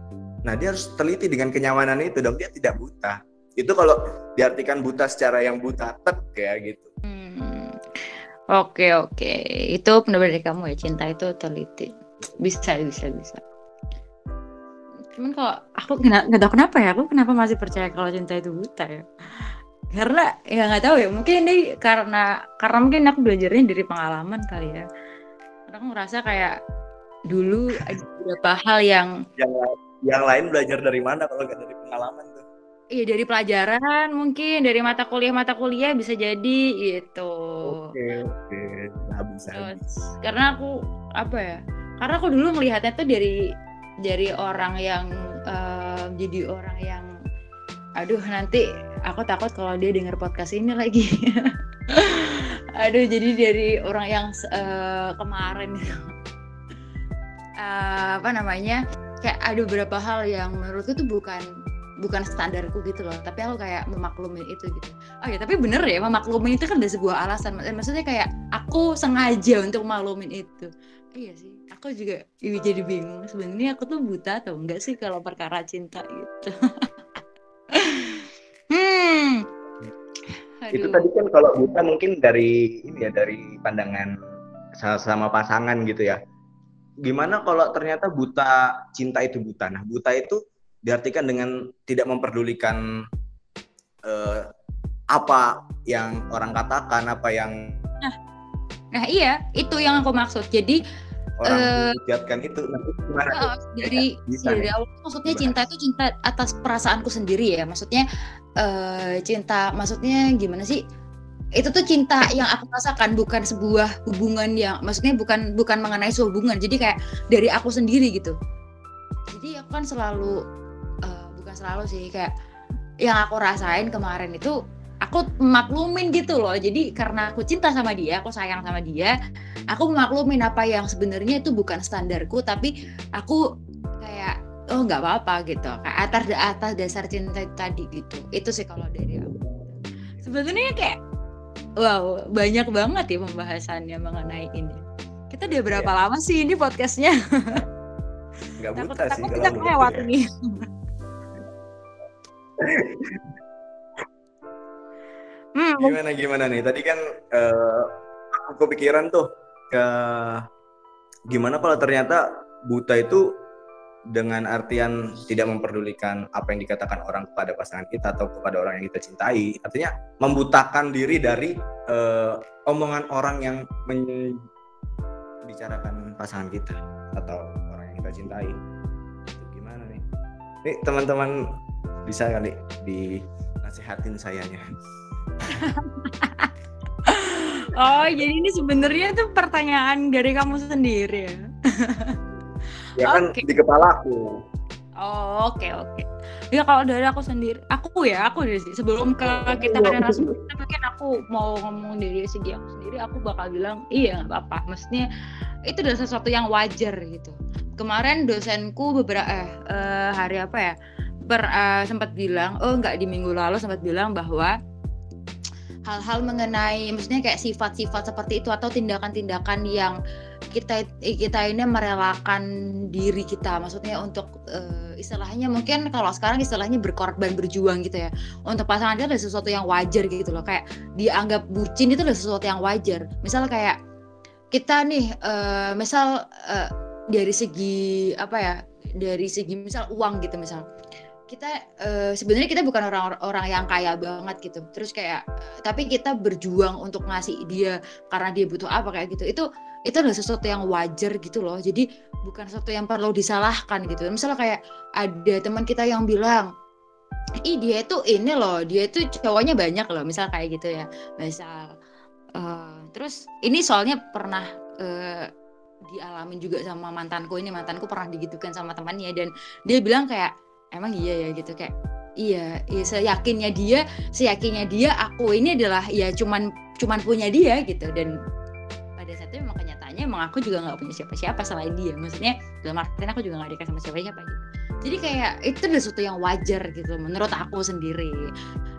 Nah dia harus teliti dengan kenyamanan itu dong. Dia tidak buta. Itu kalau diartikan buta secara yang buta tek kayak gitu. Hmm. oke oke. Itu dari kamu ya cinta itu teliti. Bisa bisa bisa cuman kalau aku nggak tahu kenapa ya aku kenapa masih percaya kalau cinta itu buta ya karena ya nggak tahu ya mungkin ini karena karena mungkin aku belajarnya dari pengalaman kali ya karena aku ngerasa kayak dulu ada beberapa hal yang yang yang lain belajar dari mana kalau nggak dari pengalaman tuh Iya dari pelajaran mungkin dari mata kuliah mata kuliah bisa jadi gitu. Oke oke, nah bisa. Terus, karena aku apa ya? Karena aku dulu melihatnya tuh dari dari orang yang uh, jadi orang yang aduh nanti aku takut kalau dia denger podcast ini lagi. Aduh jadi dari orang yang uh, kemarin uh, apa namanya kayak aduh beberapa hal yang menurutku itu bukan bukan standarku gitu loh tapi aku kayak memaklumin itu gitu. Oh ya tapi bener ya memaklumin itu kan ada sebuah alasan. Maksudnya kayak aku sengaja untuk memaklumin itu. Iya sih aku juga jadi bingung sebenarnya aku tuh buta atau enggak sih kalau perkara cinta gitu. Hmm. Aduh. itu tadi kan kalau buta mungkin dari ini ya dari pandangan sama pasangan gitu ya. Gimana kalau ternyata buta cinta itu buta? Nah buta itu diartikan dengan tidak memperdulikan uh, apa yang orang katakan, apa yang nah, nah iya itu yang aku maksud. Jadi orang uh, itu nanti gimana? Uh, dari bisa, dari awal maksudnya cinta itu cinta atas perasaanku sendiri ya. Maksudnya uh, cinta, maksudnya gimana sih? itu tuh cinta yang aku rasakan bukan sebuah hubungan yang maksudnya bukan bukan mengenai sebuah hubungan jadi kayak dari aku sendiri gitu jadi aku kan selalu bukan selalu sih kayak yang aku rasain kemarin itu aku maklumin gitu loh. Jadi karena aku cinta sama dia aku sayang sama dia aku maklumin apa yang sebenarnya itu bukan standarku tapi aku kayak oh nggak apa-apa gitu. Kayak atas atas dasar cinta tadi gitu. Itu sih kalau dari aku. Sebenarnya kayak wow banyak banget ya pembahasannya mengenai ini. Kita udah berapa ya. lama sih ini podcastnya? Gak buta takut, sih takut kita kelewat ya. nih hmm. Gimana gimana nih? Tadi kan uh, aku kepikiran tuh ke gimana kalau ternyata buta itu dengan artian tidak memperdulikan apa yang dikatakan orang kepada pasangan kita atau kepada orang yang kita cintai, artinya membutakan diri dari uh, omongan orang yang membicarakan pasangan kita atau orang yang kita cintai. Gimana nih? Nih teman-teman bisa kali di nasihatin sayanya. Oh jadi ini sebenarnya itu pertanyaan dari kamu sendiri ya? Ya kan okay. di kepala aku. Oh oke okay, oke. Okay. ya kalau dari aku sendiri aku ya aku dari sebelum ke kita ke narasumber mungkin aku mau ngomong dari segi aku sendiri aku bakal bilang iya nggak apa-apa. Maksudnya itu adalah sesuatu yang wajar gitu. Kemarin dosenku beberapa eh, eh hari apa ya per, uh, sempat bilang, oh nggak di minggu lalu sempat bilang bahwa hal-hal mengenai maksudnya kayak sifat-sifat seperti itu atau tindakan-tindakan yang kita kita ini merelakan diri kita. Maksudnya untuk uh, istilahnya mungkin kalau sekarang istilahnya berkorban berjuang gitu ya. Untuk pasangan itu adalah sesuatu yang wajar gitu loh. Kayak dianggap bucin itu adalah sesuatu yang wajar. Misal kayak kita nih uh, misal uh, dari segi apa ya dari segi misal uang gitu misal kita uh, sebenarnya kita bukan orang-orang yang kaya banget gitu. Terus kayak tapi kita berjuang untuk ngasih dia karena dia butuh apa kayak gitu. Itu itu adalah sesuatu yang wajar gitu loh. Jadi bukan sesuatu yang perlu disalahkan gitu. Misalnya kayak ada teman kita yang bilang ih dia itu ini loh dia itu cowoknya banyak loh misal kayak gitu ya. Misal uh, terus ini soalnya pernah uh, dialamin juga sama mantanku ini mantanku pernah digitukan sama temannya dan dia bilang kayak emang iya ya gitu kayak iya, iya seyakinnya dia seyakinnya dia aku ini adalah ya cuman cuman punya dia gitu. Dan pada saat itu memang kenyataannya emang aku juga nggak punya siapa-siapa selain dia. Maksudnya dalam artian aku juga nggak dekat sama siapa-siapa gitu. Jadi kayak itu adalah sesuatu yang wajar gitu menurut aku sendiri.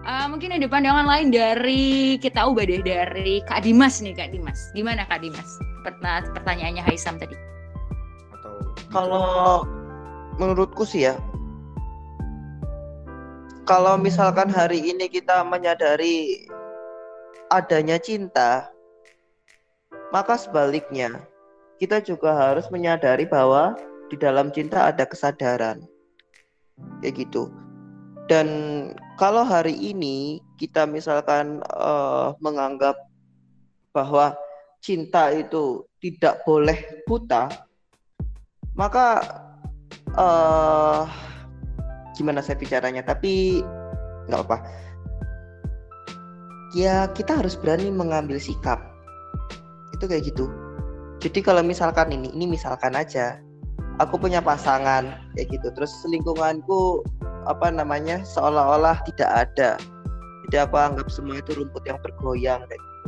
Uh, mungkin ada pandangan lain dari kita ubah deh dari Kak Dimas nih Kak Dimas. Gimana Kak Dimas? Pertanyaannya Haisam tadi. Kalau menurutku sih ya kalau misalkan hari ini kita menyadari adanya cinta, maka sebaliknya kita juga harus menyadari bahwa di dalam cinta ada kesadaran. Kayak gitu. Dan kalau hari ini kita misalkan uh, menganggap bahwa cinta itu tidak boleh buta, maka uh, gimana saya bicaranya tapi nggak apa ya kita harus berani mengambil sikap. Itu kayak gitu. Jadi kalau misalkan ini ini misalkan aja aku punya pasangan kayak gitu. Terus lingkunganku apa namanya seolah-olah tidak ada. Jadi aku anggap semua itu rumput yang bergoyang kayak gitu.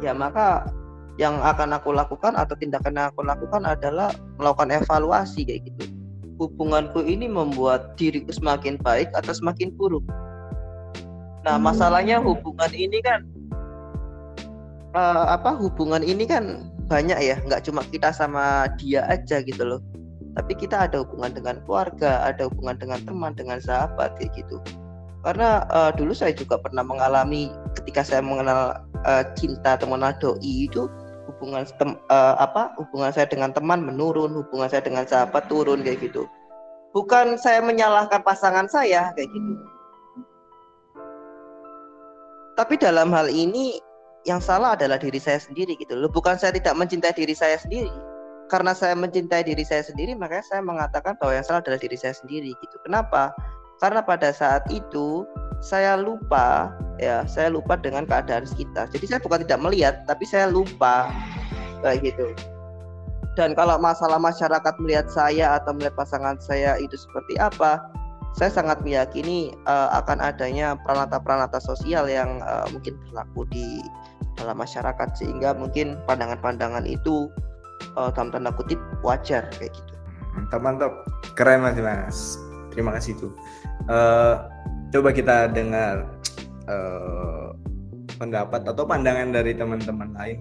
Ya maka yang akan aku lakukan atau tindakan yang aku lakukan adalah melakukan evaluasi kayak gitu hubunganku ini membuat diriku semakin baik atau semakin buruk. Nah masalahnya hubungan ini kan uh, apa hubungan ini kan banyak ya nggak cuma kita sama dia aja gitu loh. Tapi kita ada hubungan dengan keluarga ada hubungan dengan teman dengan sahabat kayak gitu. Karena uh, dulu saya juga pernah mengalami ketika saya mengenal uh, cinta atau mengenal doi itu hubungan tem, uh, apa hubungan saya dengan teman menurun, hubungan saya dengan sahabat turun kayak gitu. Bukan saya menyalahkan pasangan saya kayak gitu. Tapi dalam hal ini yang salah adalah diri saya sendiri gitu loh. Bukan saya tidak mencintai diri saya sendiri. Karena saya mencintai diri saya sendiri, makanya saya mengatakan bahwa yang salah adalah diri saya sendiri gitu. Kenapa? Karena pada saat itu saya lupa ya saya lupa dengan keadaan sekitar jadi saya bukan tidak melihat tapi saya lupa kayak gitu dan kalau masalah masyarakat melihat saya atau melihat pasangan saya itu seperti apa saya sangat meyakini uh, akan adanya peranata-peranata sosial yang uh, mungkin berlaku di dalam masyarakat sehingga mungkin pandangan-pandangan itu uh, dalam tanda kutip wajar kayak gitu. Mantap mantap, keren mas mas. Terima kasih tuh. Uh, coba kita dengar uh, pendapat atau pandangan dari teman-teman lain.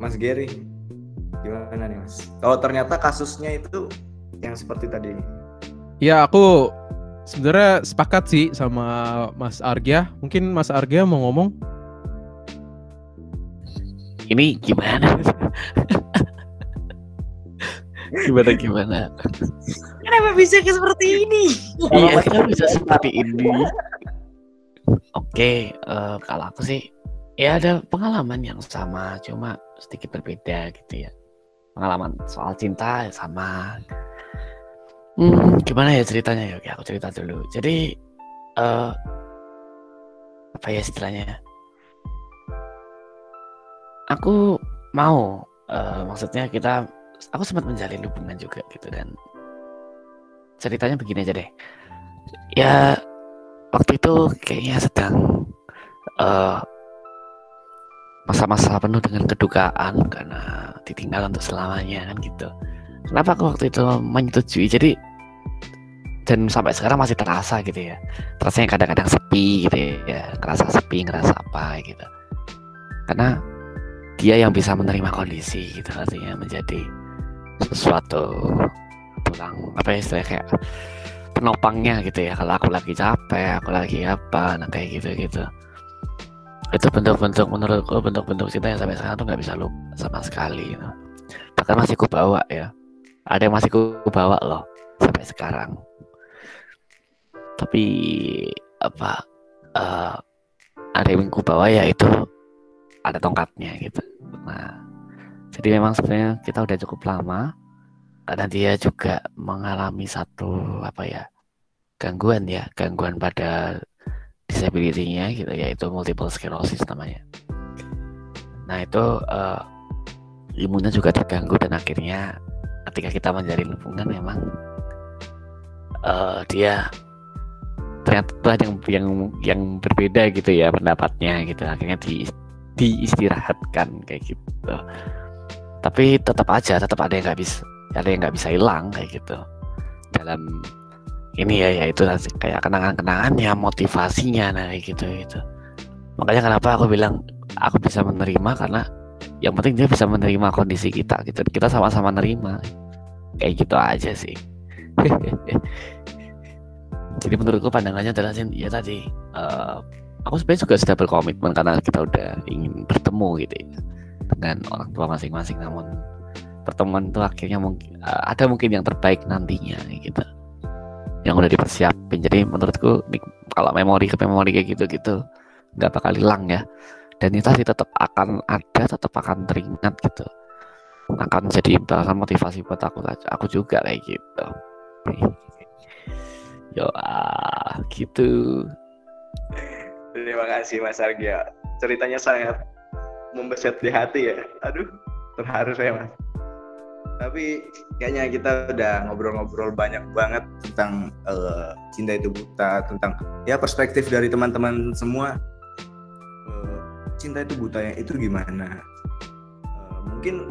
Mas Gary, gimana nih Mas? Kalau ternyata kasusnya itu yang seperti tadi. Ya aku sebenarnya sepakat sih sama Mas Argia. Mungkin Mas Argia mau ngomong? Ini gimana? gimana gimana? Kenapa bisa seperti ini? Iya, kenapa bisa seperti ini? Oke, uh, kalau aku sih ya ada pengalaman yang sama, cuma sedikit berbeda gitu ya. Pengalaman soal cinta ya sama. Hmm, gimana ya ceritanya ya? Oke, aku cerita dulu. Jadi uh, apa ya istilahnya? Aku mau, uh, maksudnya kita, aku sempat menjalin hubungan juga gitu dan ceritanya begini aja deh. Ya waktu itu kayaknya sedang uh, masa-masa penuh dengan kedukaan karena ditinggal untuk selamanya kan gitu. Kenapa aku waktu itu menyetujui? Jadi dan sampai sekarang masih terasa gitu ya. Terasa yang kadang-kadang sepi gitu ya, ngerasa sepi, ngerasa apa gitu. Karena dia yang bisa menerima kondisi gitu artinya menjadi sesuatu tulang apa ya istilahnya kayak penopangnya gitu ya. Kalau aku lagi capek aku lagi apa nah kayak gitu gitu itu bentuk-bentuk menurutku bentuk-bentuk cinta yang sampai sekarang tuh nggak bisa lupa sama sekali gitu. bahkan masih ku bawa ya. Ada yang masih ku bawa loh sampai sekarang. Tapi apa uh, ada yang ku bawa ya itu ada tongkatnya gitu. Nah jadi memang sebenarnya kita udah cukup lama karena dia juga mengalami satu apa ya gangguan ya gangguan pada disability-nya gitu yaitu multiple sclerosis namanya. Nah itu uh, imunnya juga terganggu dan akhirnya ketika kita menjalin hubungan memang uh, dia ternyata yang yang yang berbeda gitu ya pendapatnya gitu. Akhirnya di diistirahatkan kayak gitu. Tapi tetap aja tetap ada yang nggak bisa ada yang nggak bisa hilang kayak gitu. Dalam ini ya ya itu kayak kenangan-kenangannya motivasinya nah kayak gitu gitu. Makanya kenapa aku bilang aku bisa menerima karena yang penting dia bisa menerima kondisi kita gitu. Kita sama-sama menerima kayak gitu aja sih. Jadi menurutku pandangannya adalah ya tadi uh, aku sebenarnya juga sudah berkomitmen karena kita udah ingin bertemu gitu ya dengan orang tua masing-masing. Namun pertemuan itu akhirnya mungkin uh, ada mungkin yang terbaik nantinya gitu. Yang udah dipersiapin. Jadi menurutku kalau memori ke memori kayak gitu gitu nggak bakal hilang ya. Dan itu sih tetap akan ada tetap akan teringat gitu. Akan jadi bahkan motivasi buat aku aku juga kayak gitu. Yo ah gitu. Terima kasih Mas Argia ceritanya sangat membeset di hati ya. Aduh terharu saya mas tapi kayaknya kita udah ngobrol-ngobrol banyak banget tentang uh, cinta itu buta, tentang ya perspektif dari teman-teman semua uh, cinta itu buta ya itu gimana? Uh, mungkin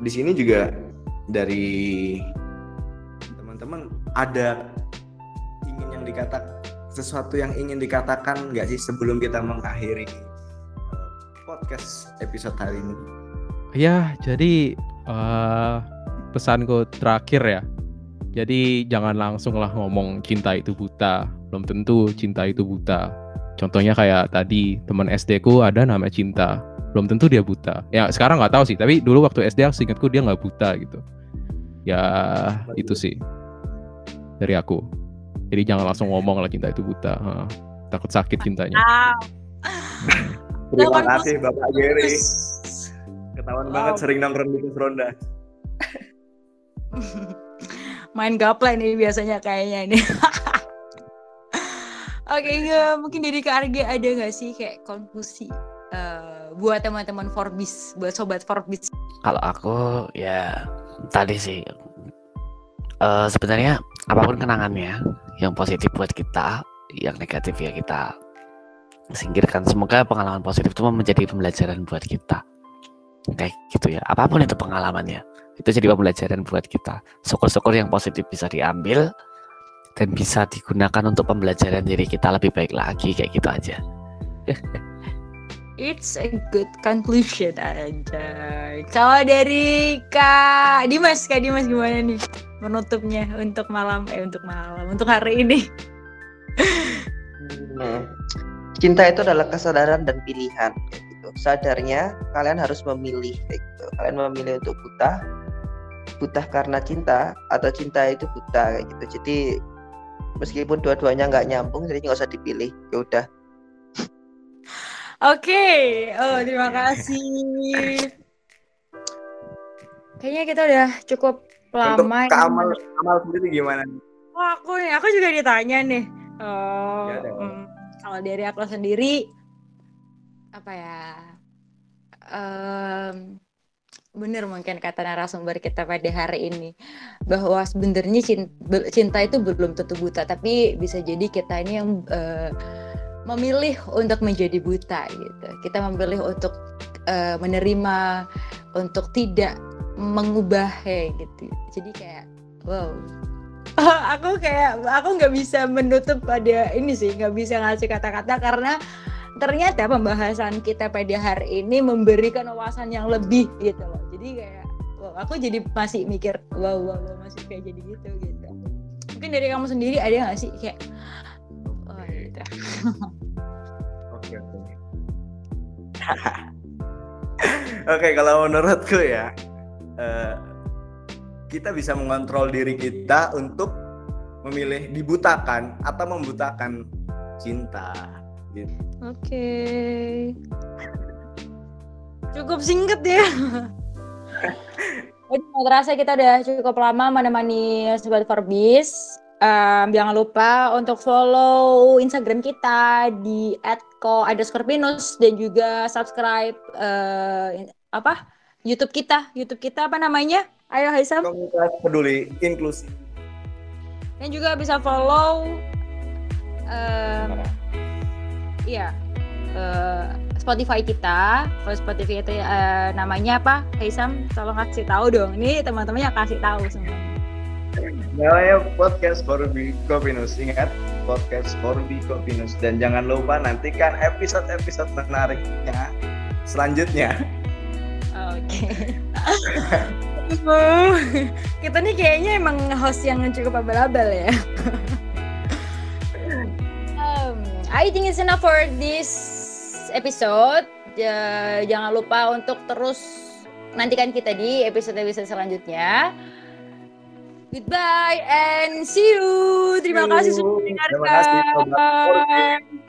di sini juga dari teman-teman ada ingin yang dikatakan sesuatu yang ingin dikatakan nggak sih sebelum kita mengakhiri podcast episode hari ini? Ya, jadi uh, pesanku terakhir ya. Jadi jangan langsung lah ngomong cinta itu buta. Belum tentu cinta itu buta. Contohnya kayak tadi teman SD ku ada nama cinta. Belum tentu dia buta. Ya sekarang nggak tahu sih. Tapi dulu waktu SD aku ingatku dia nggak buta gitu. Ya itu sih dari aku. Jadi jangan langsung ngomong lah cinta itu buta. Ha, takut sakit cintanya. Terima kasih Bapak Geri. Ketahuan banget sering nongkrong di ronda. main gaple nih biasanya kayaknya ini. Oke, okay, mungkin dari KRG ada nggak sih kayak konklusi uh, buat teman-teman Forbis, buat sobat Forbis? Kalau aku ya tadi sih uh, sebenarnya apa pun kenangannya yang positif buat kita, yang negatif ya kita singkirkan. Semoga pengalaman positif itu menjadi pembelajaran buat kita. Kayak gitu ya. Apa pun itu pengalamannya itu jadi pembelajaran buat kita syukur-syukur yang positif bisa diambil dan bisa digunakan untuk pembelajaran diri kita lebih baik lagi kayak gitu aja It's a good conclusion aja. Kalau dari Kak Dimas, Kak Dimas gimana nih menutupnya untuk malam eh untuk malam untuk hari ini? Hmm. Cinta itu adalah kesadaran dan pilihan gitu. Sadarnya kalian harus memilih kayak gitu. Kalian memilih untuk buta buta karena cinta atau cinta itu buta kayak gitu. Jadi meskipun dua-duanya nggak nyambung jadi nggak usah dipilih. Ya udah. Oke. Okay. oh terima kasih. Kayaknya kita udah cukup lama Untuk ke amal amal sendiri gimana oh aku nih aku juga ditanya nih. Oh ya, hmm, kalau dari aku sendiri apa ya? Um, benar mungkin kata narasumber kita pada hari ini bahwa sebenarnya cinta, cinta itu belum tentu buta tapi bisa jadi kita ini yang uh, memilih untuk menjadi buta gitu. Kita memilih untuk uh, menerima untuk tidak mengubah ya gitu. Jadi kayak wow. Aku kayak aku nggak bisa menutup pada ini sih nggak bisa ngasih kata-kata karena ternyata pembahasan kita pada hari ini memberikan wawasan yang lebih gitu loh. Jadi kayak wow, aku jadi masih mikir wow wow, wow masih kayak jadi gitu gitu. Mungkin dari kamu sendiri ada nggak sih kayak oh gitu. Oke oke. Oke kalau menurutku ya uh, kita bisa mengontrol diri kita untuk memilih dibutakan atau membutakan cinta gitu. Oke. Okay. Cukup singkat ya. Jadi terasa kita udah cukup lama menemani Sobat Forbis. Um, jangan lupa untuk follow Instagram kita di @ko @scorpinus dan juga subscribe uh, apa YouTube kita. YouTube kita apa namanya? Ayo Haisam. Komunitas peduli inklusi. Dan juga bisa follow um, iya uh, Spotify kita. Kalau Spotify itu uh, namanya apa? Haisam, tolong kasih tahu dong. Ini teman-temannya kasih tahu semua. Namanya podcast Forbi Kopinus. Ingat, podcast Forbi Kopinus. Dan jangan lupa nantikan episode-episode menariknya selanjutnya. Oke. Okay. kita nih kayaknya emang host yang cukup abal-abal ya. I think it's enough for this episode. Ya, jangan lupa untuk terus nantikan kita di episode-episode selanjutnya. Goodbye and see you. Terima kasih sudah mendengarkan. Terima kasih.